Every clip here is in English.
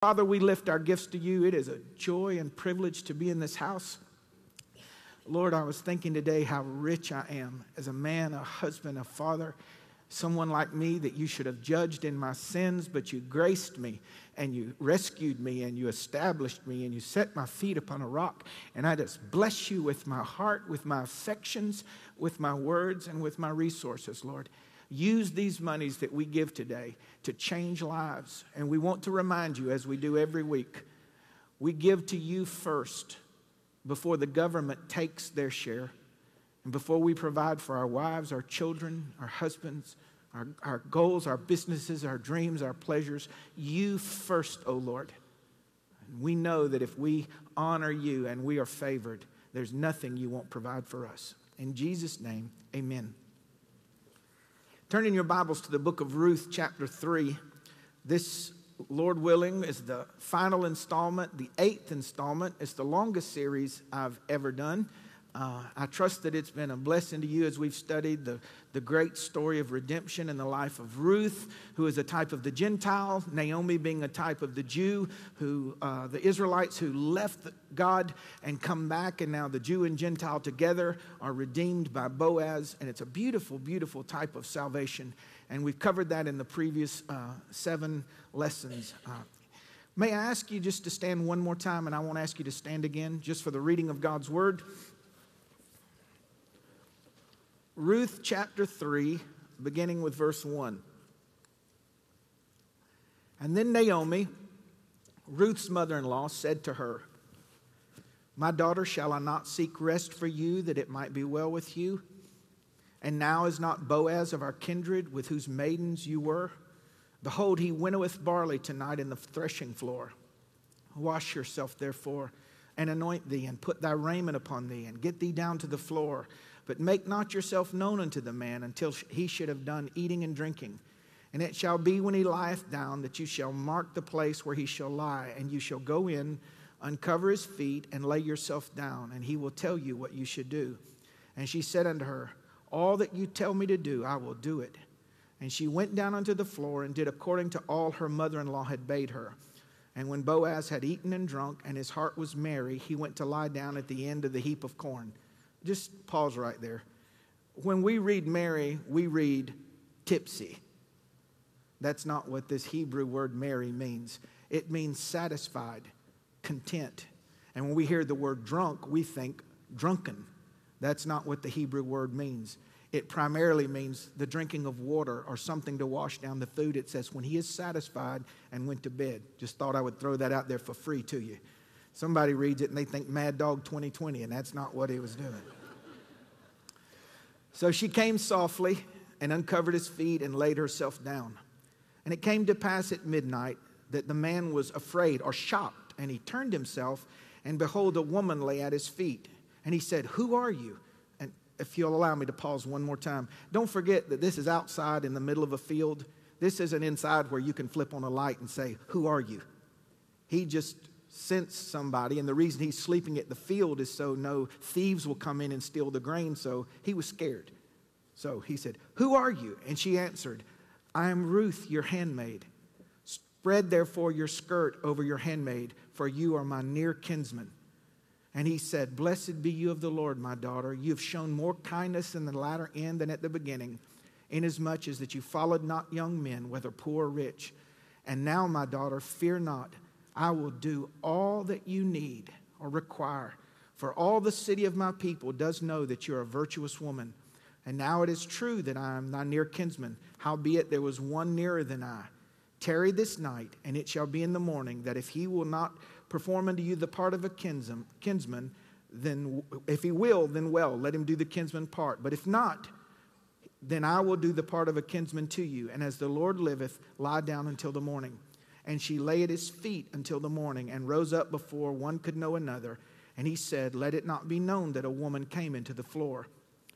Father, we lift our gifts to you. It is a joy and privilege to be in this house. Lord, I was thinking today how rich I am as a man, a husband, a father, someone like me that you should have judged in my sins, but you graced me and you rescued me and you established me and you set my feet upon a rock. And I just bless you with my heart, with my affections, with my words, and with my resources, Lord. Use these monies that we give today to change lives. And we want to remind you, as we do every week, we give to you first before the government takes their share and before we provide for our wives, our children, our husbands, our, our goals, our businesses, our dreams, our pleasures. You first, O oh Lord. And we know that if we honor you and we are favored, there's nothing you won't provide for us. In Jesus' name, amen. Turn in your Bibles to the book of Ruth, chapter 3. This, Lord willing, is the final installment, the eighth installment. It's the longest series I've ever done. Uh, I trust that it's been a blessing to you as we've studied the, the great story of redemption in the life of Ruth, who is a type of the Gentile, Naomi being a type of the Jew, who uh, the Israelites who left God and come back, and now the Jew and Gentile together are redeemed by Boaz, and it's a beautiful, beautiful type of salvation. And we've covered that in the previous uh, seven lessons. Uh, may I ask you just to stand one more time, and I won't ask you to stand again, just for the reading of God's word. Ruth chapter 3, beginning with verse 1. And then Naomi, Ruth's mother in law, said to her, My daughter, shall I not seek rest for you that it might be well with you? And now is not Boaz of our kindred, with whose maidens you were? Behold, he winnoweth barley tonight in the threshing floor. Wash yourself, therefore, and anoint thee, and put thy raiment upon thee, and get thee down to the floor but make not yourself known unto the man until he should have done eating and drinking. And it shall be when he lieth down that you shall mark the place where he shall lie, and you shall go in, uncover his feet, and lay yourself down, and he will tell you what you should do. And she said unto her, All that you tell me to do, I will do it. And she went down unto the floor and did according to all her mother in law had bade her. And when Boaz had eaten and drunk, and his heart was merry, he went to lie down at the end of the heap of corn. Just pause right there. When we read Mary, we read tipsy. That's not what this Hebrew word Mary means. It means satisfied, content. And when we hear the word drunk, we think drunken. That's not what the Hebrew word means. It primarily means the drinking of water or something to wash down the food. It says, when he is satisfied and went to bed. Just thought I would throw that out there for free to you. Somebody reads it and they think Mad Dog 2020, and that's not what he was doing. So she came softly and uncovered his feet and laid herself down. And it came to pass at midnight that the man was afraid or shocked, and he turned himself, and behold, a woman lay at his feet. And he said, Who are you? And if you'll allow me to pause one more time, don't forget that this is outside in the middle of a field. This isn't inside where you can flip on a light and say, Who are you? He just sense somebody, and the reason he's sleeping at the field is so no thieves will come in and steal the grain. So he was scared. So he said, Who are you? And she answered, I am Ruth, your handmaid. Spread therefore your skirt over your handmaid, for you are my near kinsman. And he said, Blessed be you of the Lord, my daughter. You have shown more kindness in the latter end than at the beginning, inasmuch as that you followed not young men, whether poor or rich. And now, my daughter, fear not. I will do all that you need or require. For all the city of my people does know that you're a virtuous woman. And now it is true that I am thy near kinsman. Howbeit there was one nearer than I. Tarry this night, and it shall be in the morning that if he will not perform unto you the part of a kinsman, then if he will, then well, let him do the kinsman part. But if not, then I will do the part of a kinsman to you. And as the Lord liveth, lie down until the morning. And she lay at his feet until the morning and rose up before one could know another. And he said, Let it not be known that a woman came into the floor.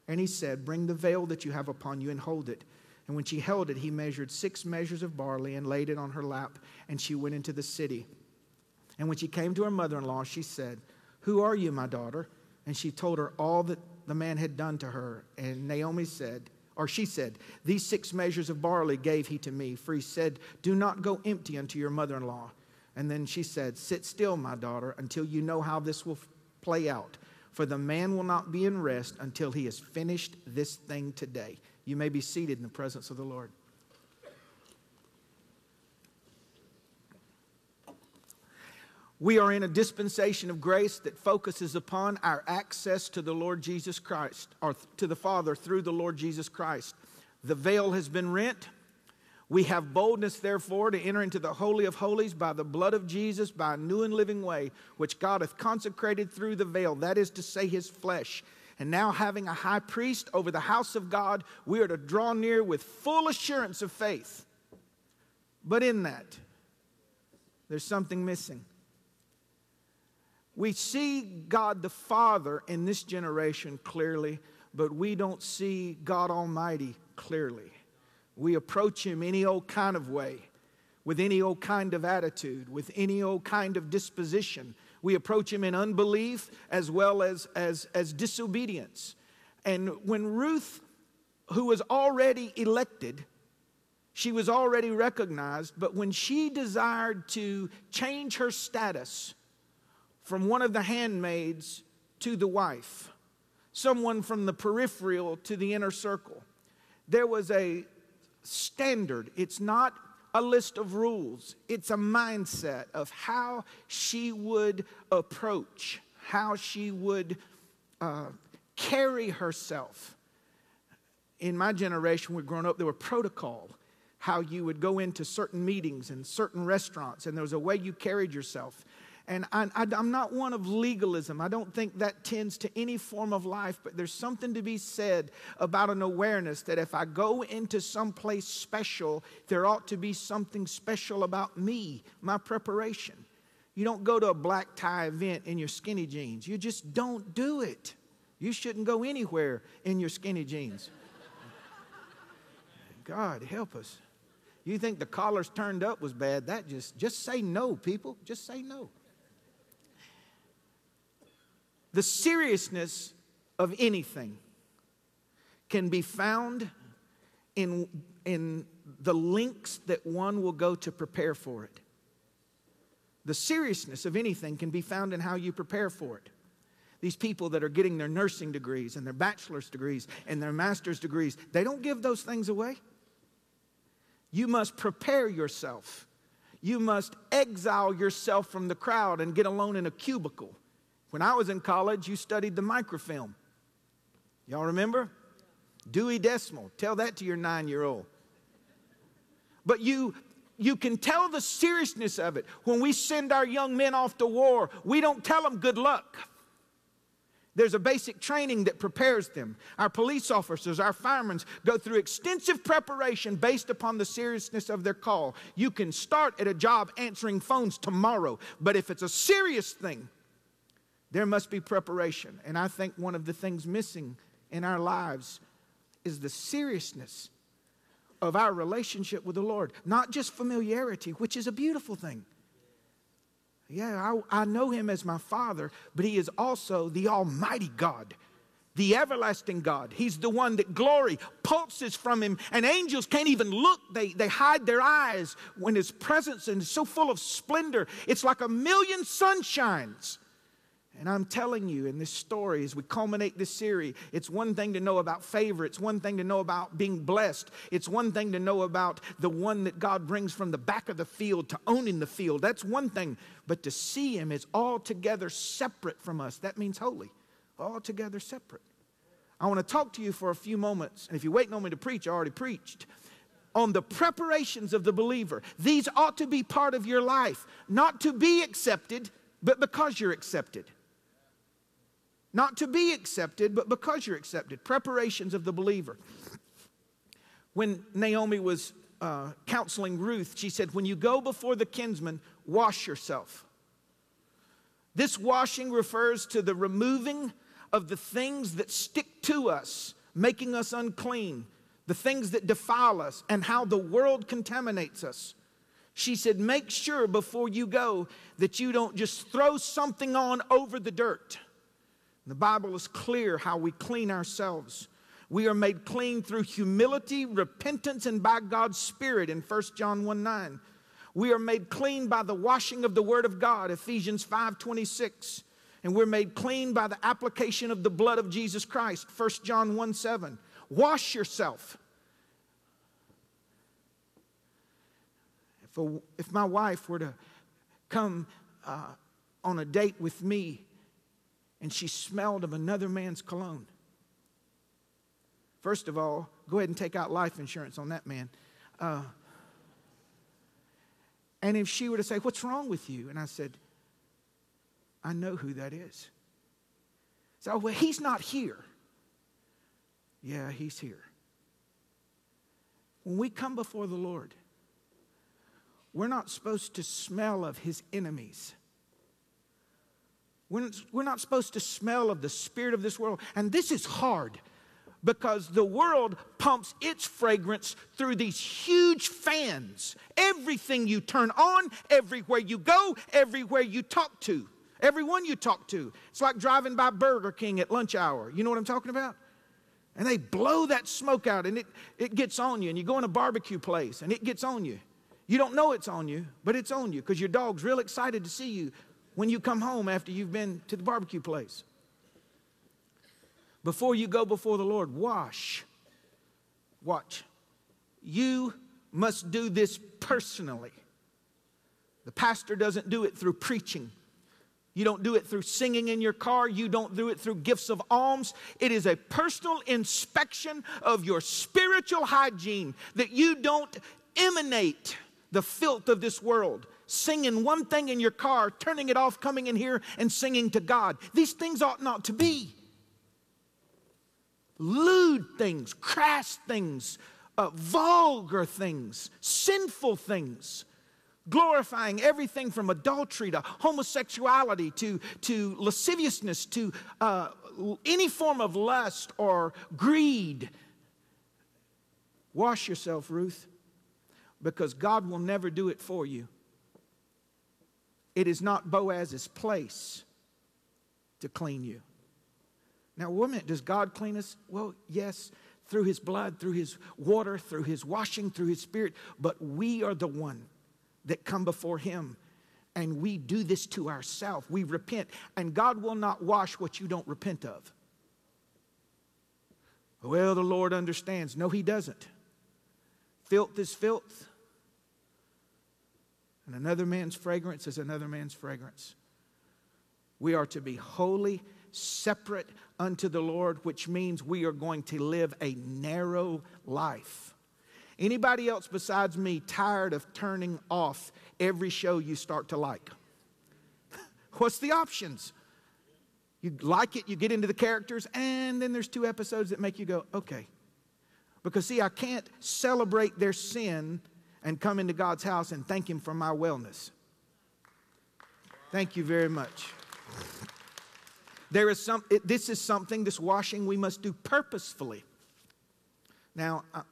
And he said, Bring the veil that you have upon you and hold it. And when she held it, he measured six measures of barley and laid it on her lap. And she went into the city. And when she came to her mother in law, she said, Who are you, my daughter? And she told her all that the man had done to her. And Naomi said, or she said, These six measures of barley gave he to me, for he said, Do not go empty unto your mother in law. And then she said, Sit still, my daughter, until you know how this will play out. For the man will not be in rest until he has finished this thing today. You may be seated in the presence of the Lord. We are in a dispensation of grace that focuses upon our access to the Lord Jesus Christ, or to the Father through the Lord Jesus Christ. The veil has been rent. We have boldness, therefore, to enter into the Holy of Holies by the blood of Jesus, by a new and living way, which God hath consecrated through the veil, that is to say, his flesh. And now, having a high priest over the house of God, we are to draw near with full assurance of faith. But in that, there's something missing. We see God the Father in this generation clearly, but we don't see God Almighty clearly. We approach Him any old kind of way, with any old kind of attitude, with any old kind of disposition. We approach Him in unbelief as well as, as, as disobedience. And when Ruth, who was already elected, she was already recognized, but when she desired to change her status from one of the handmaids to the wife, someone from the peripheral to the inner circle, there was a standard. It's not a list of rules, it's a mindset of how she would approach, how she would uh, carry herself. In my generation, we'd grown up, there were protocol how you would go into certain meetings and certain restaurants, and there was a way you carried yourself. And I, am not one of legalism. I don't think that tends to any form of life, but there's something to be said about an awareness that if I go into some place special, there ought to be something special about me, my preparation. You don't go to a black tie event in your skinny jeans. You just don't do it. You shouldn't go anywhere in your skinny jeans. God, help us. You think the collars turned up was bad? That just just say no, people. Just say no. The seriousness of anything can be found in, in the links that one will go to prepare for it. The seriousness of anything can be found in how you prepare for it. These people that are getting their nursing degrees and their bachelor's degrees and their master's degrees, they don't give those things away. You must prepare yourself. You must exile yourself from the crowd and get alone in a cubicle when I was in college, you studied the microfilm. Y'all remember? Dewey Decimal. Tell that to your nine year old. But you, you can tell the seriousness of it. When we send our young men off to war, we don't tell them good luck. There's a basic training that prepares them. Our police officers, our firemen go through extensive preparation based upon the seriousness of their call. You can start at a job answering phones tomorrow, but if it's a serious thing, there must be preparation. And I think one of the things missing in our lives is the seriousness of our relationship with the Lord, not just familiarity, which is a beautiful thing. Yeah, I, I, know him as my father, but he is also the Almighty God, the everlasting God. He's the one that glory pulses from him, and angels can't even look. They, they hide their eyes when his presence is so full of splendor. It's like a million sunshines. And I'm telling you in this story, as we culminate this series, it's one thing to know about favor. It's one thing to know about being blessed. It's one thing to know about the one that God brings from the back of the field to owning the field. That's one thing. But to see Him is altogether separate from us. That means holy, altogether separate. I want to talk to you for a few moments. And if you're waiting on me to preach, I already preached. On the preparations of the believer. These ought to be part of your life, not to be accepted, but because you're accepted. Not to be accepted, but because you're accepted. Preparations of the believer. When Naomi was uh, counseling Ruth, she said, When you go before the kinsman, wash yourself. This washing refers to the removing of the things that stick to us, making us unclean, the things that defile us, and how the world contaminates us. She said, Make sure before you go that you don't just throw something on over the dirt. The Bible is clear how we clean ourselves. We are made clean through humility, repentance, and by God's Spirit in 1 John 1 9. We are made clean by the washing of the word of God, Ephesians 5:26. And we're made clean by the application of the blood of Jesus Christ, 1 John 1 7. Wash yourself. If, a, if my wife were to come uh, on a date with me and she smelled of another man's cologne, first of all, go ahead and take out life insurance on that man. Uh, and if she were to say, What's wrong with you? And I said, I know who that is. So, well, he's not here. Yeah, he's here. When we come before the Lord, we're not supposed to smell of his enemies. We're, we're not supposed to smell of the spirit of this world. And this is hard because the world pumps its fragrance through these huge fans. Everything you turn on, everywhere you go, everywhere you talk to, everyone you talk to. It's like driving by Burger King at lunch hour. You know what I'm talking about? And they blow that smoke out and it, it gets on you. And you go in a barbecue place and it gets on you. You don't know it's on you, but it's on you because your dog's real excited to see you when you come home after you've been to the barbecue place. Before you go before the Lord, wash. Watch. You must do this personally. The pastor doesn't do it through preaching. You don't do it through singing in your car. You don't do it through gifts of alms. It is a personal inspection of your spiritual hygiene that you don't emanate the filth of this world. Singing one thing in your car, turning it off, coming in here and singing to God. These things ought not to be lewd things, crass things, uh, vulgar things, sinful things, glorifying everything from adultery to homosexuality to, to lasciviousness to uh, any form of lust or greed. Wash yourself, Ruth, because God will never do it for you. It is not Boaz's place to clean you. Now, woman, does God clean us? Well, yes, through his blood, through his water, through his washing, through his spirit. But we are the one that come before him and we do this to ourselves. We repent, and God will not wash what you don't repent of. Well, the Lord understands. No, he doesn't. Filth is filth. And another man's fragrance is another man's fragrance. We are to be holy separate unto the Lord, which means we are going to live a narrow life. Anybody else besides me tired of turning off every show you start to like? What's the options? You like it, you get into the characters, and then there's two episodes that make you go, okay. Because, see, I can't celebrate their sin and come into God's house and thank Him for my wellness. Thank you very much. There is some, it, this is something, this washing we must do purposefully. Now, I,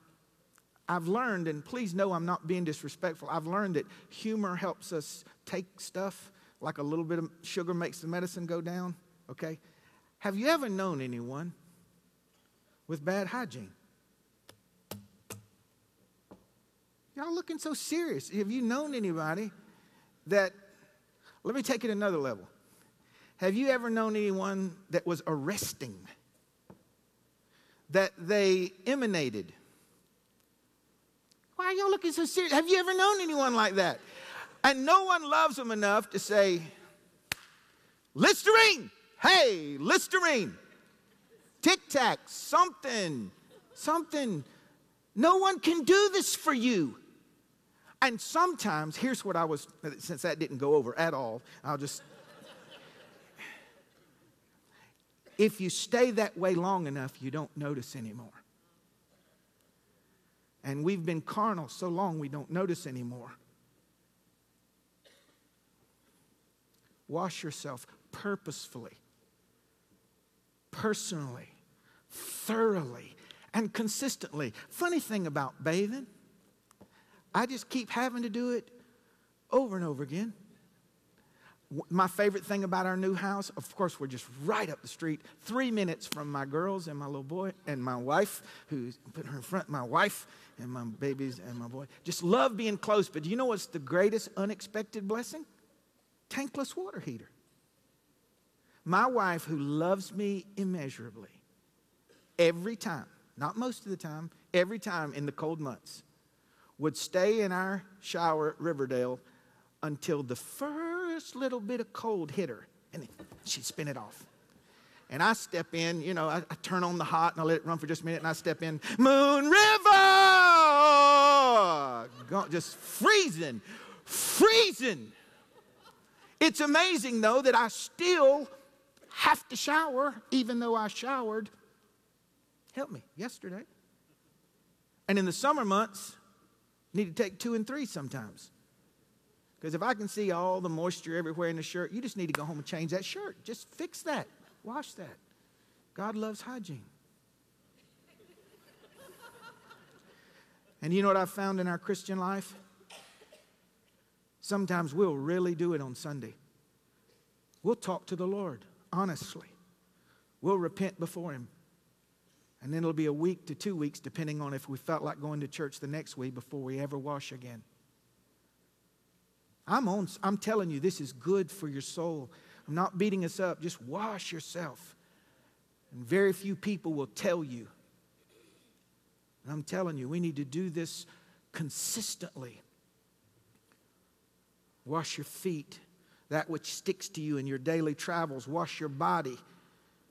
I've learned, and please know I'm not being disrespectful, I've learned that humor helps us take stuff, like a little bit of sugar makes the medicine go down, okay? Have you ever known anyone with bad hygiene? Y'all looking so serious. Have you known anybody that, let me take it another level. Have you ever known anyone that was arresting? That they emanated? Why are y'all looking so serious? Have you ever known anyone like that? And no one loves them enough to say, Listerine, hey, Listerine, Tic Tac, something, something. No one can do this for you. And sometimes, here's what I was, since that didn't go over at all, I'll just If you stay that way long enough, you don't notice anymore. And we've been carnal so long we don't notice anymore. Wash yourself purposefully, personally, thoroughly, and consistently. Funny thing about bathing, I just keep having to do it over and over again. my favorite thing about our new house, of course, we're just right up the street, three minutes from my girls and my little boy and my wife, who's put her in front, my wife and my babies and my boy. Just love being close. But do you know what's the greatest unexpected blessing? Tankless water heater. My wife, who loves me immeasurably, every time, not most of the time, every time in the cold months, would stay in our shower at Riverdale until the first little bit of cold hit her, and then she'd spin it off. And I step in, you know, I, I, turn on the hot and I let it run for just a minute, and I step in, Moon River! Just freezing, freezing. It's amazing, though, that I still have to shower, even though I showered, help me, yesterday. And in the summer months, need to take two and three sometimes. Because if I can see all the moisture everywhere in the shirt, you just need to go home and change that shirt. Just fix that, wash that. God loves hygiene. and you know what I've found in our Christian life? Sometimes we'll really do it on Sunday. We'll talk to the Lord honestly. We'll repent before Him. And then it'll be a week to two weeks, depending on if we felt like going to church the next week before we ever wash again. I'm, on, I'm telling you, this is good for your soul. I'm not beating us up. Just wash yourself. And very few people will tell you. And I'm telling you, we need to do this consistently. Wash your feet that which sticks to you in your daily travels. Wash your body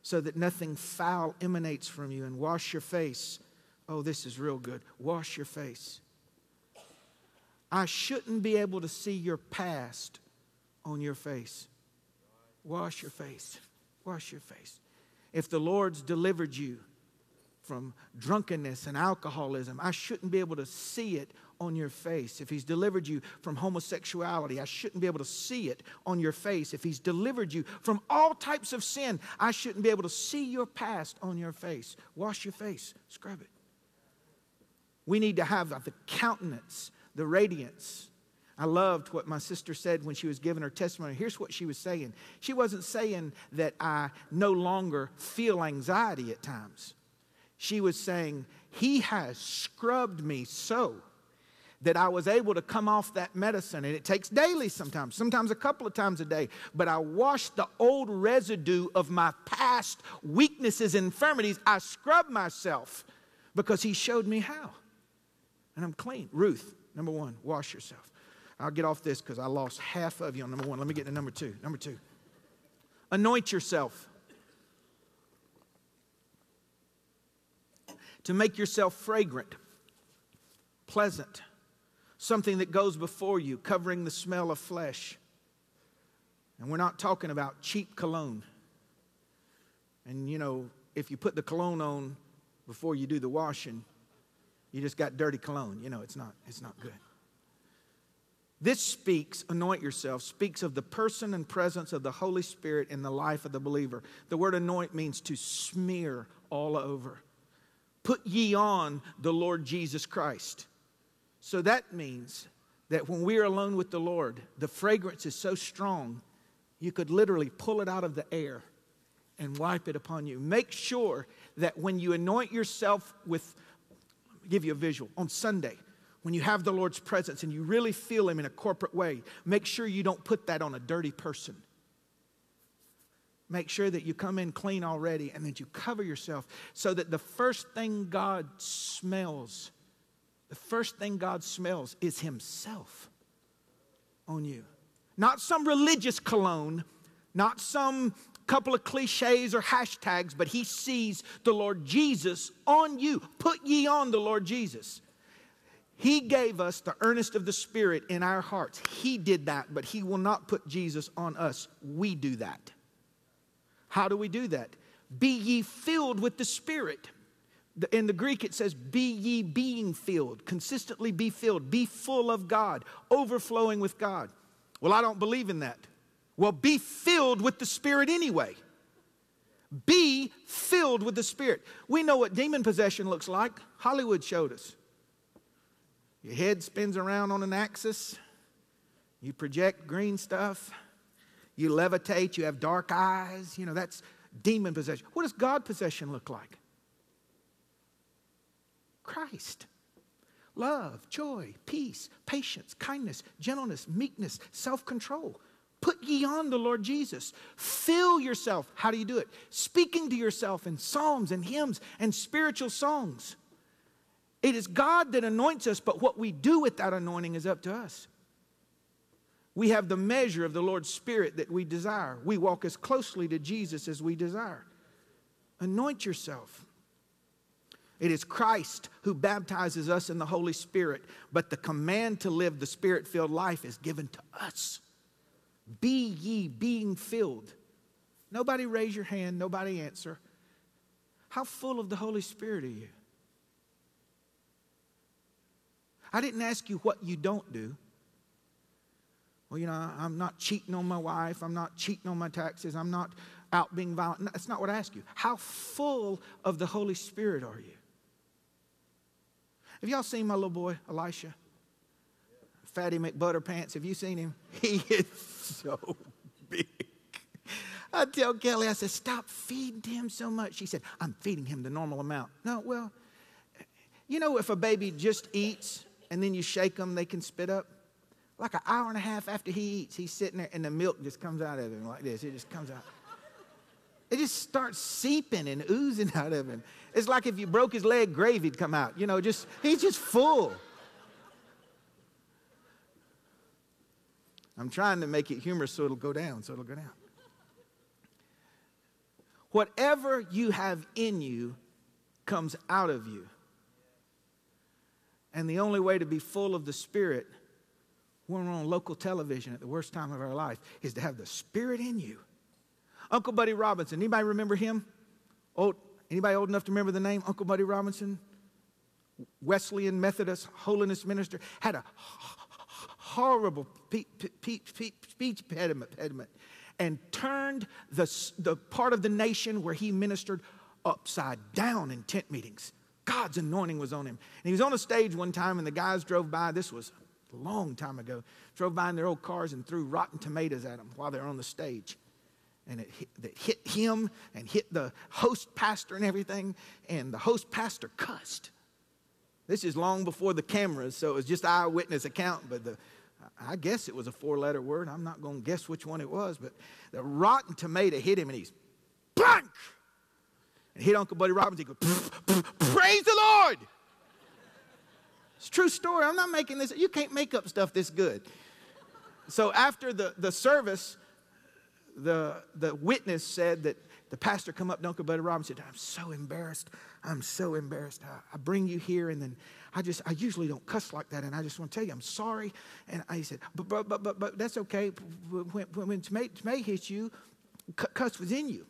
so that nothing foul emanates from you, and wash your face. Oh, this is real good. Wash your face. I shouldn't be able to see your past on your face. Wash your face. Wash your face. If the Lord's delivered you from drunkenness and alcoholism, I shouldn't be able to see it on your face. If He's delivered you from homosexuality, I shouldn't be able to see it on your face. If He's delivered you from all types of sin, I shouldn't be able to see your past on your face. Wash your face, scrub it. We need to have the countenance, the radiance. I loved what my sister said when she was giving her testimony. Here's what she was saying. She wasn't saying that I no longer feel anxiety at times. She was saying, He has scrubbed me so that I was able to come off that medicine. And it takes daily sometimes, sometimes a couple of times a day. But I washed the old residue of my past weaknesses infirmities. I scrubbed myself because He showed me how. And I'm clean. Ruth, number one, wash yourself. I'll get off this because I lost half of you on number one. Let me get to number two. Number two, anoint yourself. To make yourself fragrant, pleasant, something that goes before you, covering the smell of flesh. And we're not talking about cheap cologne. And you know, if you put the cologne on before you do the washing, you just got dirty cologne. You know, it's not, it's not good. This speaks, anoint yourself, speaks of the person and presence of the Holy Spirit in the life of the believer. The word anoint means to smear all over. Put ye on the Lord Jesus Christ. So that means that when we are alone with the Lord, the fragrance is so strong, you could literally pull it out of the air and wipe it upon you. Make sure that when you anoint yourself with, give you a visual, on Sunday, when you have the Lord's presence and you really feel Him in a corporate way, make sure you don't put that on a dirty person. Make sure that you come in clean already and that you cover yourself so that the first thing God smells the first thing God smells is Himself on you. Not some religious cologne, not some couple of cliches or hashtags, but He sees the Lord Jesus on you. Put ye on the Lord Jesus. He gave us the earnest of the Spirit in our hearts. He did that, but He will not put Jesus on us. We do that. How do we do that? Be ye filled with the Spirit. In the Greek, it says, Be ye being filled, consistently be filled, be full of God, overflowing with God. Well, I don't believe in that. Well, be filled with the Spirit anyway. Be filled with the Spirit. We know what demon possession looks like. Hollywood showed us. Your head spins around on an axis, you project green stuff, You levitate, you have dark eyes. You know, that's demon possession. What does God possession look like? Christ. Love, joy, peace, patience, kindness, gentleness, meekness, self control. Put ye on the Lord Jesus. Fill yourself. How do you do it? Speaking to yourself in psalms and hymns and spiritual songs. It is God that anoints us, but what we do with that anointing is up to us. We have the measure of the Lord's Spirit that we desire. We walk as closely to Jesus as we desire. Anoint yourself. It is Christ who baptizes us in the Holy Spirit, but the command to live the Spirit filled life is given to us. Be ye being filled. Nobody raise your hand, nobody answer. How full of the Holy Spirit are you? I didn't ask you what you don't do. Well, you know, I'm not cheating on my wife. I'm not cheating on my taxes. I'm not out being violent. That's not what I ask you. How full of the Holy Spirit are you? Have y'all seen my little boy, Elisha? Fatty McButterpants. Have you seen him? He is so big. I tell Kelly, I said, stop feeding him so much. She said, I'm feeding him the normal amount. No, well, you know, if a baby just eats and then you shake them, they can spit up like an hour and a half after he eats, he's sitting there and the milk just comes out of him like this. It just comes out. It just starts seeping and oozing out of him. It's like if you broke his leg, gravy'd come out. You know, just he's just full. I'm trying to make it humorous so it'll go down, so it'll go down. Whatever you have in you comes out of you. And the only way to be full of the Spirit when we're on local television at the worst time of our life is to have the Spirit in you. Uncle Buddy Robinson, anybody remember him? Old, anybody old enough to remember the name Uncle Buddy Robinson? Wesleyan Methodist holiness minister, had a horrible speech impediment and turned the, the part of the nation where he ministered upside down in tent meetings. God's anointing was on him. And he was on a stage one time, and the guys drove by. This was a long time ago, drove by in their old cars and threw rotten tomatoes at him while they're on the stage. And it hit, it hit him and hit the host pastor and everything, and the host pastor cussed. This is long before the cameras, so it was just eyewitness account, but the, I guess it was a four letter word. I'm not going to guess which one it was, but the rotten tomato hit him and he's blank. And hit Uncle Buddy Robinson. He goes, Praise the Lord. It's true story. I'm not making this. You can't make up stuff this good. So after the, the service, the, the witness said that the pastor come up Uncle Buddy Robinson said, I'm so embarrassed. I'm so embarrassed. I, I, bring you here and then I just, I usually don't cuss like that. And I just want to tell you, I'm sorry. And I said, but, but, but, but, but that's okay. When, when, when tomato, tomato hits you, cuss was in you.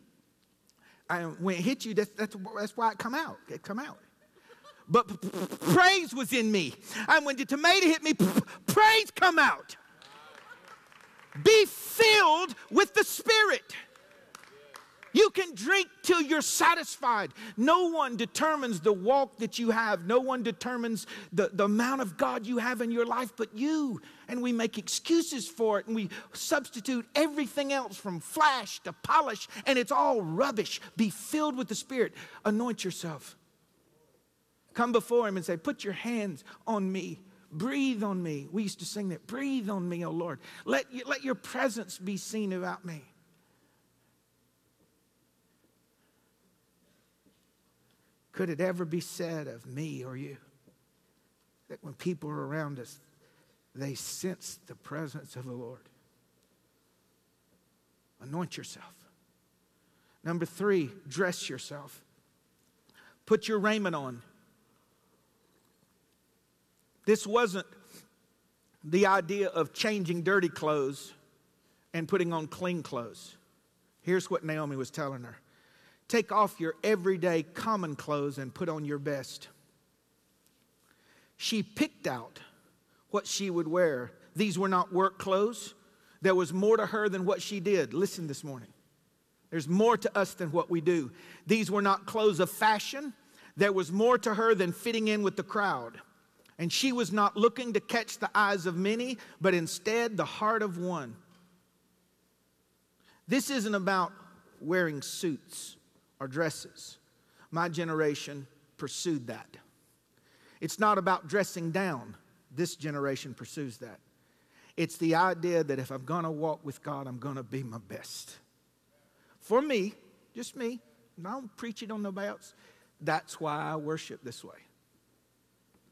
And when it hit you, that's, that's, that's why it come out. It come out but praise was in me. And when the tomato hit me, praise come out. Be filled with the Spirit. You can drink till you're satisfied. No one determines the walk that you have. No one determines the, the amount of God you have in your life but you. And we make excuses for it and we substitute everything else from flash to polish, and it's all rubbish. Be filled with the Spirit. Anoint yourself. Come before Him and say, Put your hands on me. Breathe on me. We used to sing that. Breathe on me, O Lord. Let, let your presence be seen about me. Could it ever be said of me or you that when people are around us, they sense the presence of the Lord? Anoint yourself. Number three, dress yourself. Put your raiment on. This wasn't the idea of changing dirty clothes and putting on clean clothes. Here's what Naomi was telling her Take off your everyday common clothes and put on your best. She picked out what she would wear. These were not work clothes. There was more to her than what she did. Listen this morning. There's more to us than what we do. These were not clothes of fashion. There was more to her than fitting in with the crowd. And she was not looking to catch the eyes of many, but instead the heart of one. This isn't about wearing suits or dresses. My generation pursued that. It's not about dressing down. This generation pursues that. It's the idea that if I'm going to walk with God, I'm going to be my best. For me, just me, I don't preach it on nobody else. That's why I worship this way.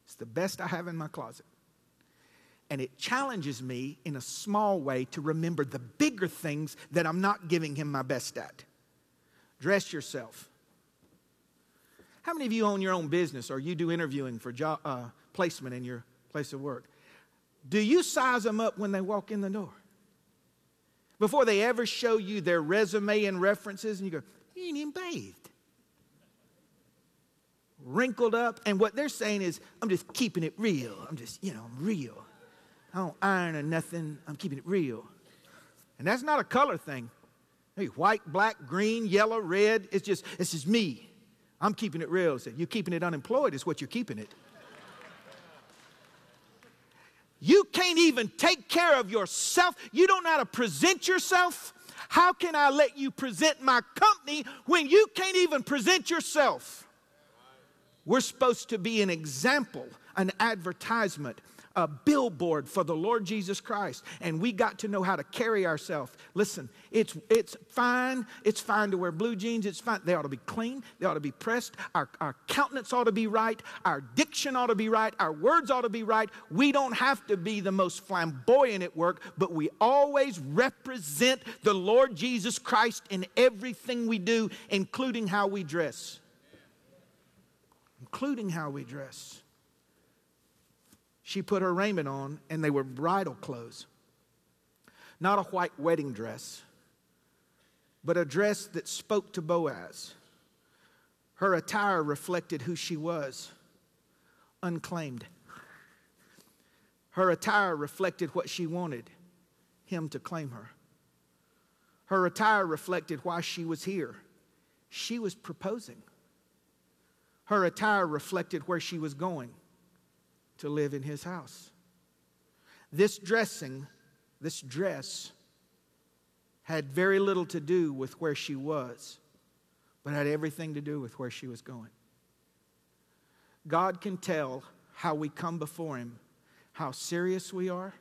It's the best I have in my closet. And it challenges me in a small way to remember the bigger things that I'm not giving him my best at. Dress yourself. How many of you own your own business or you do interviewing for job, uh, placement in your place of work? Do you size them up when they walk in the door? Before they ever show you their resume and references, and you go, You ain't even bathed. Wrinkled up, and what they're saying is, I'm just keeping it real. I'm just, you know, I'm real. I don't iron or nothing. I'm keeping it real. And that's not a color thing. Hey, white, black, green, yellow, red. It's just, it's just me. I'm keeping it real. So you're keeping it unemployed, is what you're keeping it. You can't even take care of yourself. You don't know how to present yourself. How can I let you present my company when you can't even present yourself? We're supposed to be an example, an advertisement a billboard for the Lord Jesus Christ. And we got to know how to carry ourselves. Listen, it's, it's fine. It's fine to wear blue jeans. It's fine. They ought to be clean. They ought to be pressed. Our, our countenance ought to be right. Our diction ought to be right. Our words ought to be right. We don't have to be the most flamboyant at work, but we always represent the Lord Jesus Christ in everything we do, including how we dress. Including how we dress she put her raiment on, and they were bridal clothes. Not a white wedding dress, but a dress that spoke to Boaz. Her attire reflected who she was unclaimed. Her attire reflected what she wanted him to claim her. Her attire reflected why she was here. She was proposing. Her attire reflected where she was going to live in his house. This dressing, this dress, had very little to do with where she was, but had everything to do with where she was going. God can tell how we come before Him, how serious we are,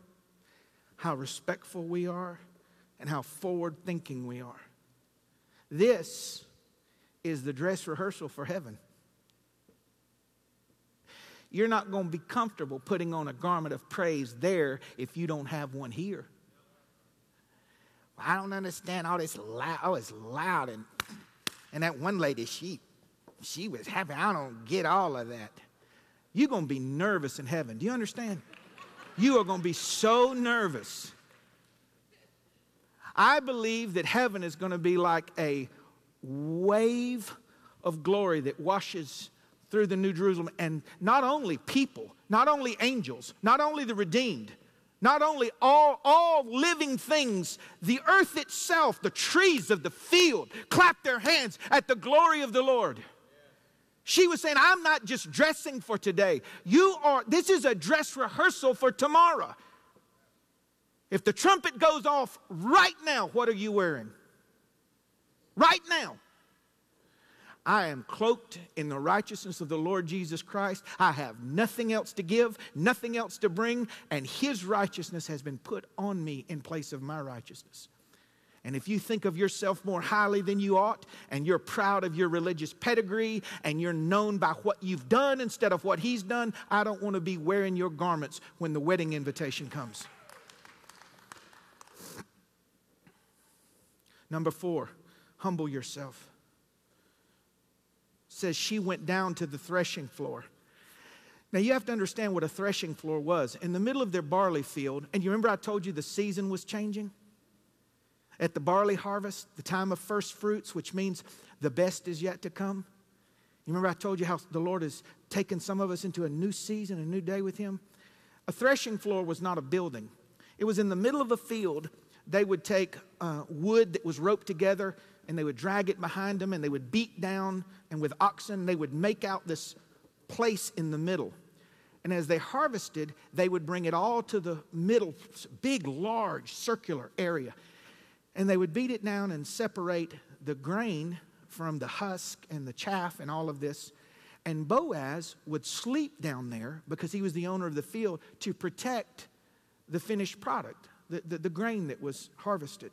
how respectful we are, and how forward thinking we are. This is the dress rehearsal for heaven. You're not going to be comfortable putting on a garment of praise there if you don't have one here. I don't understand all this loud. Oh, it's loud. And, and that one lady, she, she was happy. I don't get all of that. You're going to be nervous in heaven. Do you understand? You are going to be so nervous. I believe that heaven is going to be like a wave of glory that washes through the New Jerusalem. And not only people, not only angels, not only the redeemed, not only all, all living things, the earth itself, the trees of the field, clap their hands at the glory of the Lord. She was saying, I'm not just dressing for today. You are, this is a dress rehearsal for tomorrow. If the trumpet goes off right now, what are you wearing? Right now. I am cloaked in the righteousness of the Lord Jesus Christ. I have nothing else to give, nothing else to bring, and His righteousness has been put on me in place of my righteousness. And if you think of yourself more highly than you ought, and you're proud of your religious pedigree, and you're known by what you've done instead of what He's done, I don't want to be wearing your garments when the wedding invitation comes. Number four, humble yourself says she went down to the threshing floor. Now, you have to understand what a threshing floor was. In the middle of their barley field, and you remember I told you the season was changing? At the barley harvest, the time of first fruits, which means the best is yet to come. You remember I told you how the Lord has taken some of us into a new season, a new day with Him? A threshing floor was not a building, it was in the middle of a field. They would take uh, wood that was roped together and they would drag it behind them and they would beat down and with oxen they would make out this place in the middle and as they harvested they would bring it all to the middle big large circular area And they would beat it down and separate the grain from the husk and the chaff and all of this. And Boaz would sleep down there because he was the owner of the field to protect the finished product, the, the, the grain that was harvested.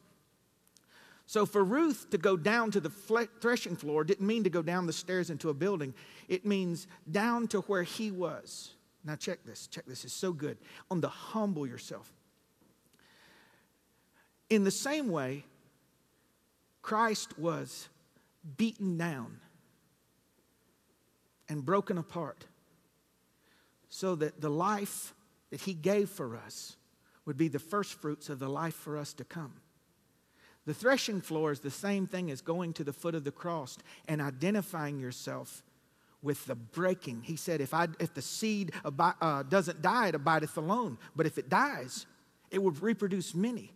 So for Ruth to go down to the threshing floor didn't mean to go down the stairs into a building. It means down to where he was. Now check this. Check this. It's so good. On the humble yourself. In the same way, Christ was beaten down and broken apart so that the life that he gave for us would be the first fruits of the life for us to come. The threshing floor is the same thing as going to the foot of the cross and identifying yourself with the breaking. He said, If, I, if the seed uh, doesn't die, it abideth alone. But if it dies, it will reproduce many.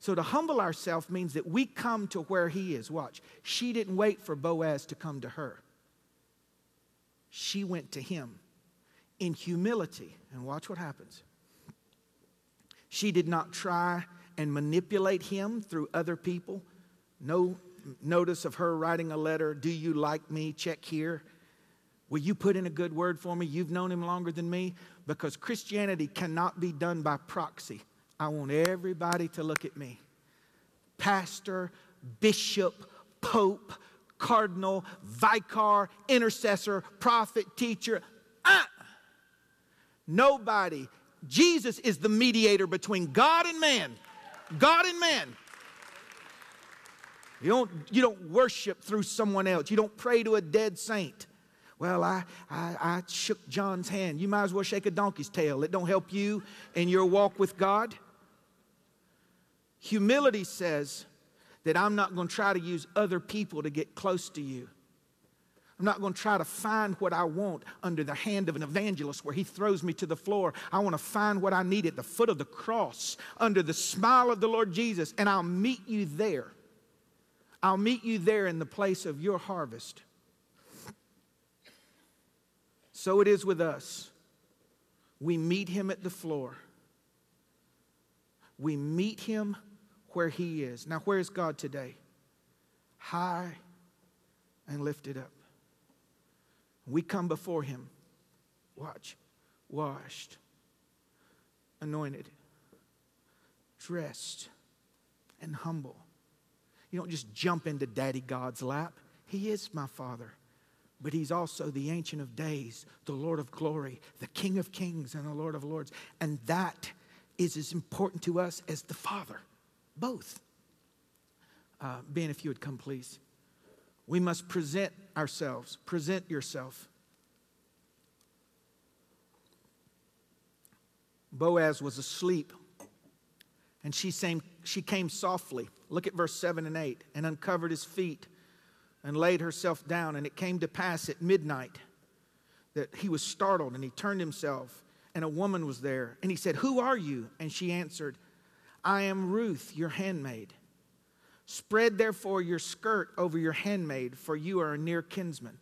So to humble ourselves means that we come to where he is. Watch. She didn't wait for Boaz to come to her, she went to him in humility. And watch what happens. She did not try and manipulate him through other people. No notice of her writing a letter Do you like me? Check here. Will you put in a good word for me? You've known him longer than me. Because Christianity cannot be done by proxy. I want everybody to look at me. Pastor, bishop, pope, cardinal, vicar, intercessor, prophet, teacher. Ah! Nobody. Jesus is the mediator between God and man. God and man. You don't, you don't worship through someone else. You don't pray to a dead saint. Well, I, I, I shook John's hand. You might as well shake a donkey's tail. It don't help you in your walk with God. Humility says that I'm not going to try to use other people to get close to you. I'm not going to try to find what I want under the hand of an evangelist where he throws me to the floor. I want to find what I need at the foot of the cross under the smile of the Lord Jesus, and I'll meet you there. I'll meet you there in the place of your harvest. So it is with us. We meet him at the floor. We meet him where he is. Now, where is God today? High and lifted up. We come before Him, watch, washed, anointed, dressed, and humble. You don't just jump into Daddy God's lap. He is my Father, but He's also the Ancient of Days, the Lord of Glory, the King of Kings, and the Lord of Lords. And that is as important to us as the Father, both. Uh, ben, if you would come, please. We must present ourselves. Present yourself. Boaz was asleep, and she, same, she came softly. Look at verse 7 and 8 and uncovered his feet and laid herself down. And it came to pass at midnight that he was startled and he turned himself, and a woman was there. And he said, Who are you? And she answered, I am Ruth, your handmaid. Spread therefore your skirt over your handmaid, for you are a near kinsman.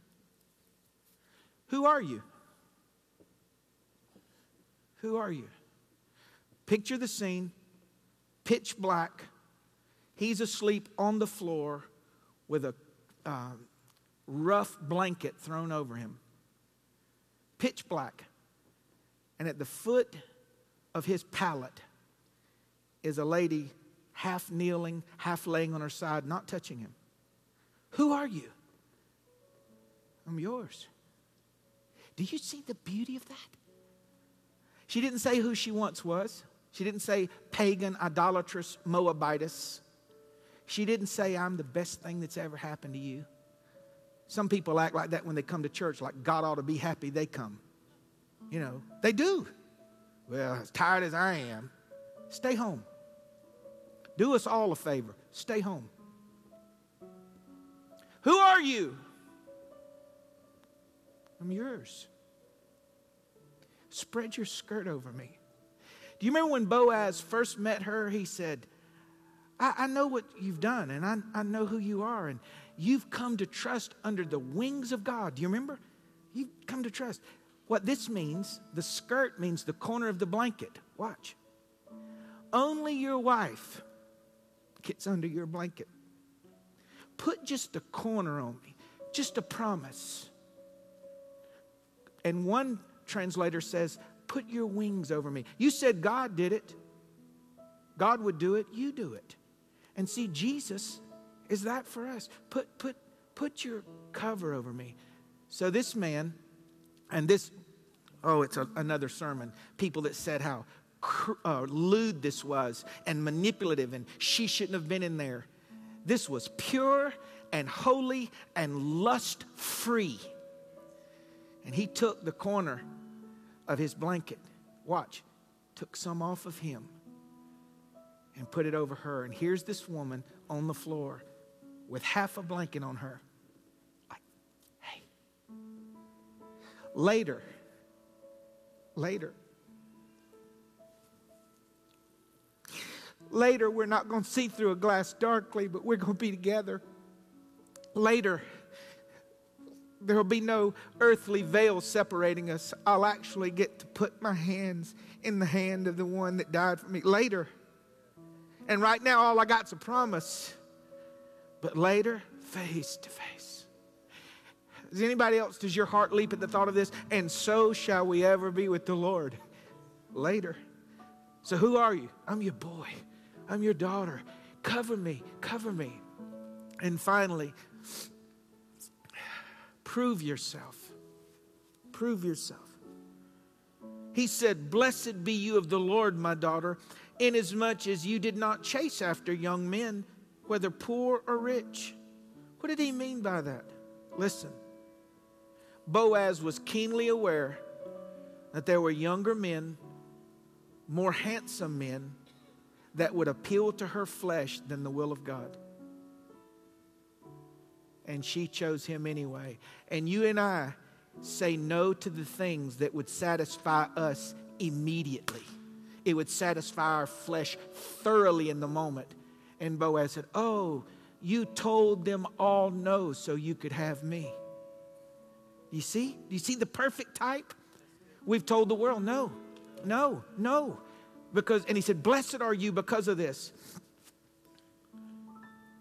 Who are you? Who are you? Picture the scene pitch black. He's asleep on the floor with a uh, rough blanket thrown over him. Pitch black. And at the foot of his pallet is a lady half kneeling, half laying on her side, not touching him. Who are you? I'm yours. Do you see the beauty of that? She didn't say who she once was. She didn't say pagan, idolatrous Moabitess. She didn't say, I'm the best thing that's ever happened to you. Some people act like that when they come to church, like God ought to be happy they come. You know, they do. Well, as tired as I am, stay home. Do us all a favor stay home. Who are you? I'm yours. Spread your skirt over me. Do you remember when Boaz first met her? He said, I, I know what you've done and I, I know who you are, and you've come to trust under the wings of God. Do you remember? You've come to trust. What this means, the skirt means the corner of the blanket. Watch. Only your wife blankets under your blanket. Put just a corner on me, just a promise. And one translator says, Put your wings over me. You said God did it. God would do it, you do it. And see, Jesus is that for us. Put, put, put your cover over me. So this man, and this, oh, it's a, another sermon. People that said how uh, lewd this was and manipulative, and she shouldn't have been in there. This was pure and holy and lust free. And he took the corner of his blanket, watch, took some off of him and put it over her. And here's this woman on the floor with half a blanket on her. Like, hey. Later, later, later, we're not going to see through a glass darkly, but we're going to be together. Later, there will be no earthly veil separating us. I'll actually get to put my hands in the hand of the one that died for me. Later, and right now, all I got's a promise. But later, face to face. Does anybody else, does your heart leap at the thought of this? And so shall we ever be with the Lord later. So, who are you? I'm your boy. I'm your daughter. Cover me, cover me. And finally, prove yourself. Prove yourself. He said, Blessed be you of the Lord, my daughter inasmuch as you did not chase after young men, whether poor or rich. What did he mean by that? Listen, Boaz was keenly aware that there were younger men, more handsome men, that would appeal to her flesh than the will of God. And she chose him anyway. And you and I say no to the things that would satisfy us immediately it would satisfy our flesh thoroughly in the moment. And Boaz said, Oh, you told them all no so you could have me. You see? Do you see the perfect type? We've told the world no, no, no. Because, and he said, Blessed are you because of this.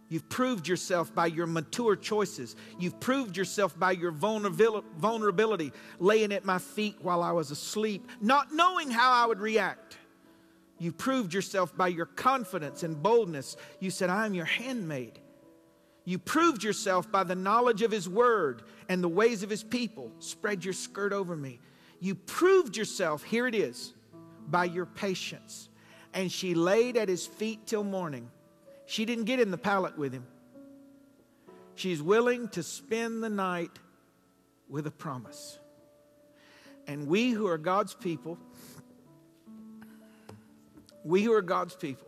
You've proved yourself by your mature choices. You've proved yourself by your vulnerability, laying at my feet while I was asleep, not knowing how I would react. You proved yourself by your confidence and boldness. You said, I am your handmaid. You proved yourself by the knowledge of His word and the ways of His people. Spread your skirt over me. You proved yourself, here it is, by your patience. And she laid at His feet till morning. She didn't get in the pallet with Him. She's willing to spend the night with a promise. And we who are God's people, we who are God's people,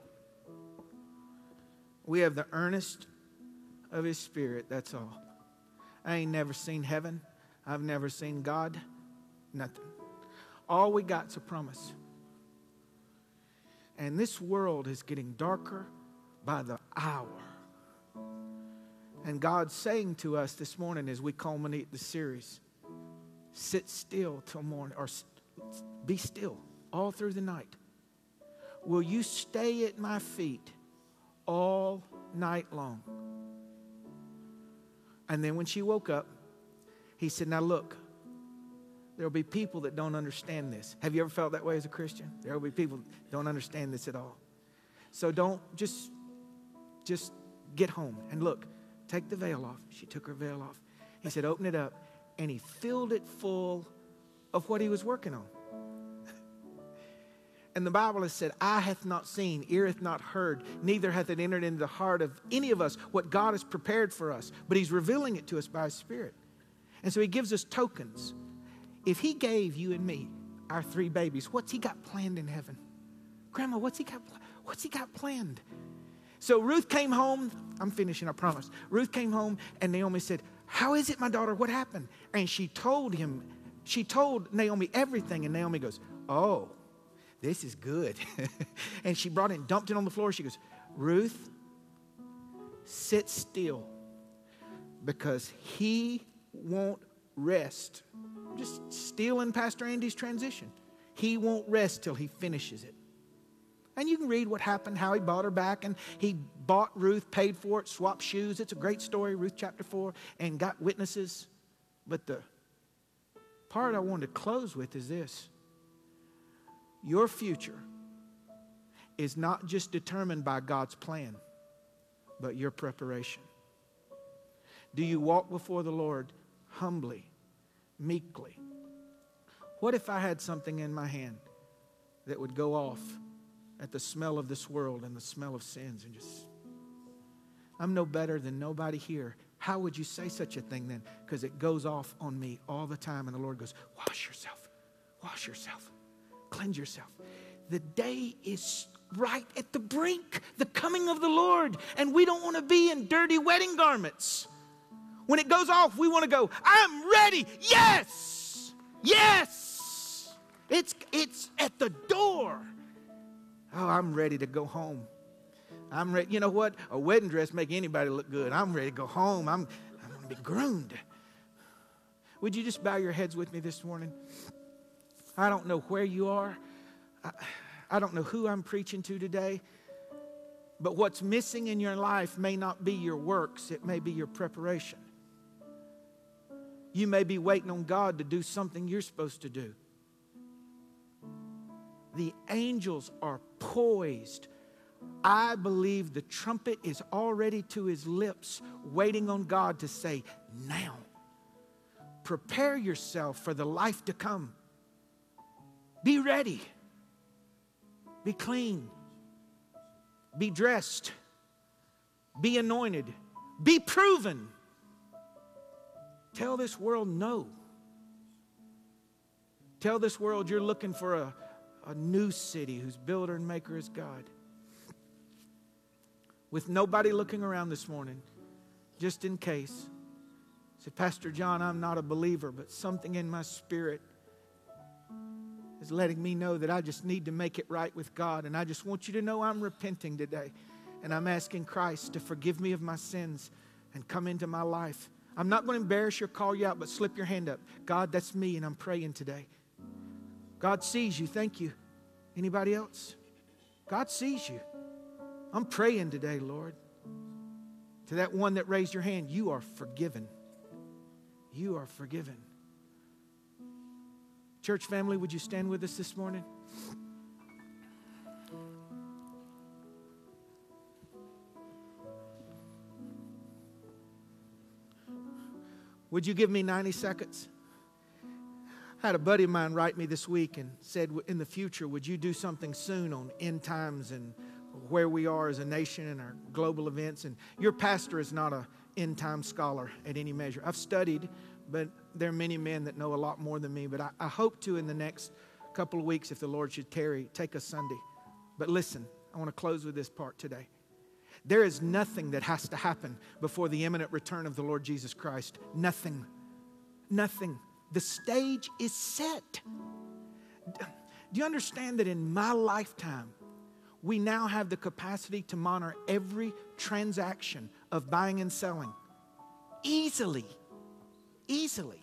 we have the earnest of His Spirit. That's all. I ain't never seen heaven. I've never seen God. Nothing. All we got's a promise. And this world is getting darker by the hour. And God's saying to us this morning as we culminate the series sit still till morning, or be still all through the night. Will you stay at my feet all night long? And then when she woke up, he said, Now look, there'll be people that don't understand this. Have you ever felt that way as a Christian? There'll be people that don't understand this at all. So don't just just get home and look, take the veil off. She took her veil off. He said, Open it up. And he filled it full of what he was working on. And the Bible has said, Eye hath not seen, ear hath not heard, neither hath it entered into the heart of any of us what God has prepared for us. But He's revealing it to us by His Spirit. And so He gives us tokens. If He gave you and me our three babies, what's He got planned in heaven? Grandma, what's He got, what's he got planned? So Ruth came home. I'm finishing, I promise. Ruth came home, and Naomi said, How is it, my daughter? What happened? And she told him, she told Naomi everything. And Naomi goes, Oh, this is good. and she brought it and dumped it on the floor. She goes, Ruth, sit still because he won't rest. Just stealing Pastor Andy's transition. He won't rest till he finishes it. And you can read what happened, how he bought her back, and he bought Ruth, paid for it, swapped shoes. It's a great story, Ruth chapter 4, and got witnesses. But the part I wanted to close with is this your future is not just determined by God's plan, but your preparation. Do you walk before the Lord humbly, meekly? What if I had something in my hand that would go off at the smell of this world and the smell of sins and just, I'm no better than nobody here. How would you say such a thing then? Because it goes off on me all the time, and the Lord goes, Wash yourself, wash yourself, cleanse yourself. The day is right at the brink, the coming of the Lord, and we don't want to be in dirty wedding garments. When it goes off, we want to go, I'm ready. Yes, yes. It's, it's at the door. Oh, I'm ready to go home. I'm ready. You know what? A wedding dress make anybody look good. I'm ready to go home. I'm, I'm going to be groomed. Would you just bow your heads with me this morning? I don't know where you are. I, I don't know who I'm preaching to today. But what's missing in your life may not be your works, it may be your preparation. You may be waiting on God to do something you're supposed to do. The angels are poised. I believe the trumpet is already to his lips, waiting on God to say, Now, prepare yourself for the life to come. Be ready, be clean, be dressed, be anointed, be proven. Tell this world no. Tell this world you're looking for a a new city whose builder and maker is God. With nobody looking around this morning, just in case. Say, Pastor John, I'm not a believer, but something in my spirit is letting me know that I just need to make it right with God. And I just want you to know I'm repenting today. And I'm asking Christ to forgive me of my sins and come into my life. I'm not going to embarrass you or call you out, but slip your hand up. God, that's me, and I'm praying today. God sees you. Thank you. Anybody else? God sees you. I'm praying today, Lord. To that one that raised your hand, you are forgiven. You are forgiven. Church family, would you stand with us this morning? Would you give me 90 seconds? I had a buddy of mine write me this week and said, In the future, would you do something soon on end times and where we are as a nation and our global events? And your pastor is not a end time scholar at any measure. I've studied, but there are many men that know a lot more than me. But I, I hope to in the next couple of weeks, if the Lord should tarry, take a Sunday. But listen, I want to close with this part today. There is nothing that has to happen before the imminent return of the Lord Jesus Christ. Nothing. Nothing. The stage is set. Do you understand that in my lifetime, we now have the capacity to monitor every transaction of buying and selling easily? Easily.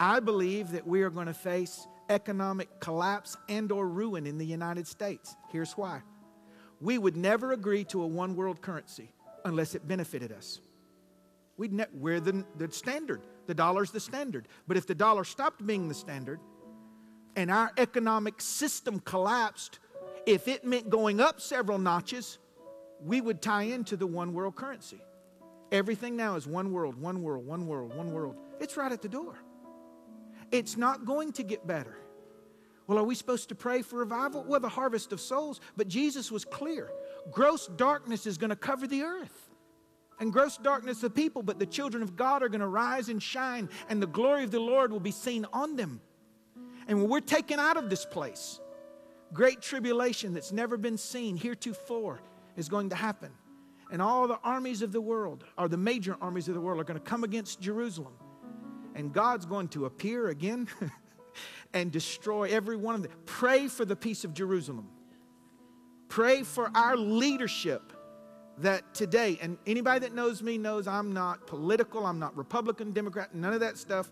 I believe that we are going to face economic collapse and or ruin in the United States. Here's why. We would never agree to a one world currency unless it benefited us. We'd ne- we're the, the standard. The dollar's the standard. But if the dollar stopped being the standard and our economic system collapsed, if it meant going up several notches, we would tie into the one world currency. Everything now is one world, one world, one world, one world. It's right at the door. It's not going to get better. Well, are we supposed to pray for revival? Well, the harvest of souls. But Jesus was clear gross darkness is going to cover the earth and gross darkness of people, but the children of God are going to rise and shine, and the glory of the Lord will be seen on them. And when we're taken out of this place, great tribulation that's never been seen heretofore is going to happen. And all the armies of the world, or the major armies of the world, are going to come against Jerusalem. And God's going to appear again and destroy every one of them. Pray for the peace of Jerusalem. Pray for our leadership that today, and anybody that knows me knows I'm not political, I'm not Republican, Democrat, none of that stuff.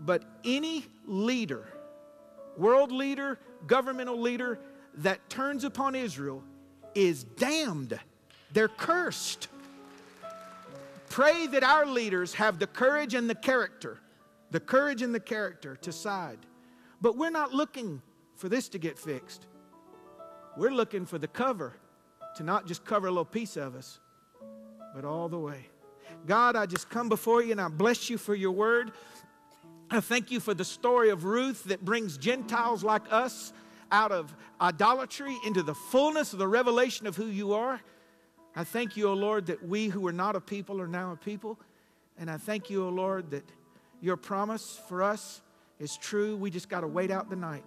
But any leader, world leader, governmental leader that turns upon Israel is damned. They're cursed. Pray that our leaders have the courage and the character, the courage and the character to side. But we're not looking for this to get fixed. We're looking for the cover to not just cover a little piece of us, but all the way. God, I just come before you and I bless you for your word. I thank you for the story of Ruth that brings Gentiles like us out of idolatry into the fullness of the revelation of who you are. I thank you, O Lord, that we who are not a people are now a people. And I thank you, O Lord, that your promise for us is true. We just got to wait out the night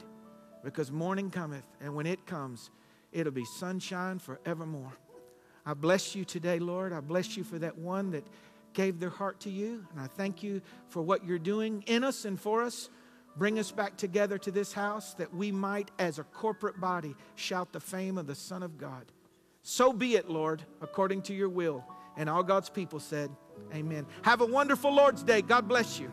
because morning cometh. And when it comes, it'll be sunshine forevermore. I bless you today, Lord. I bless you for that one that gave their heart to you. And I thank you for what you're doing in us and for us. Bring us back together to this house that we might, as a corporate body, shout the fame of the Son of God. So be it, Lord, according to your will. And all God's people said, Amen. Have a wonderful Lord's Day. God bless you.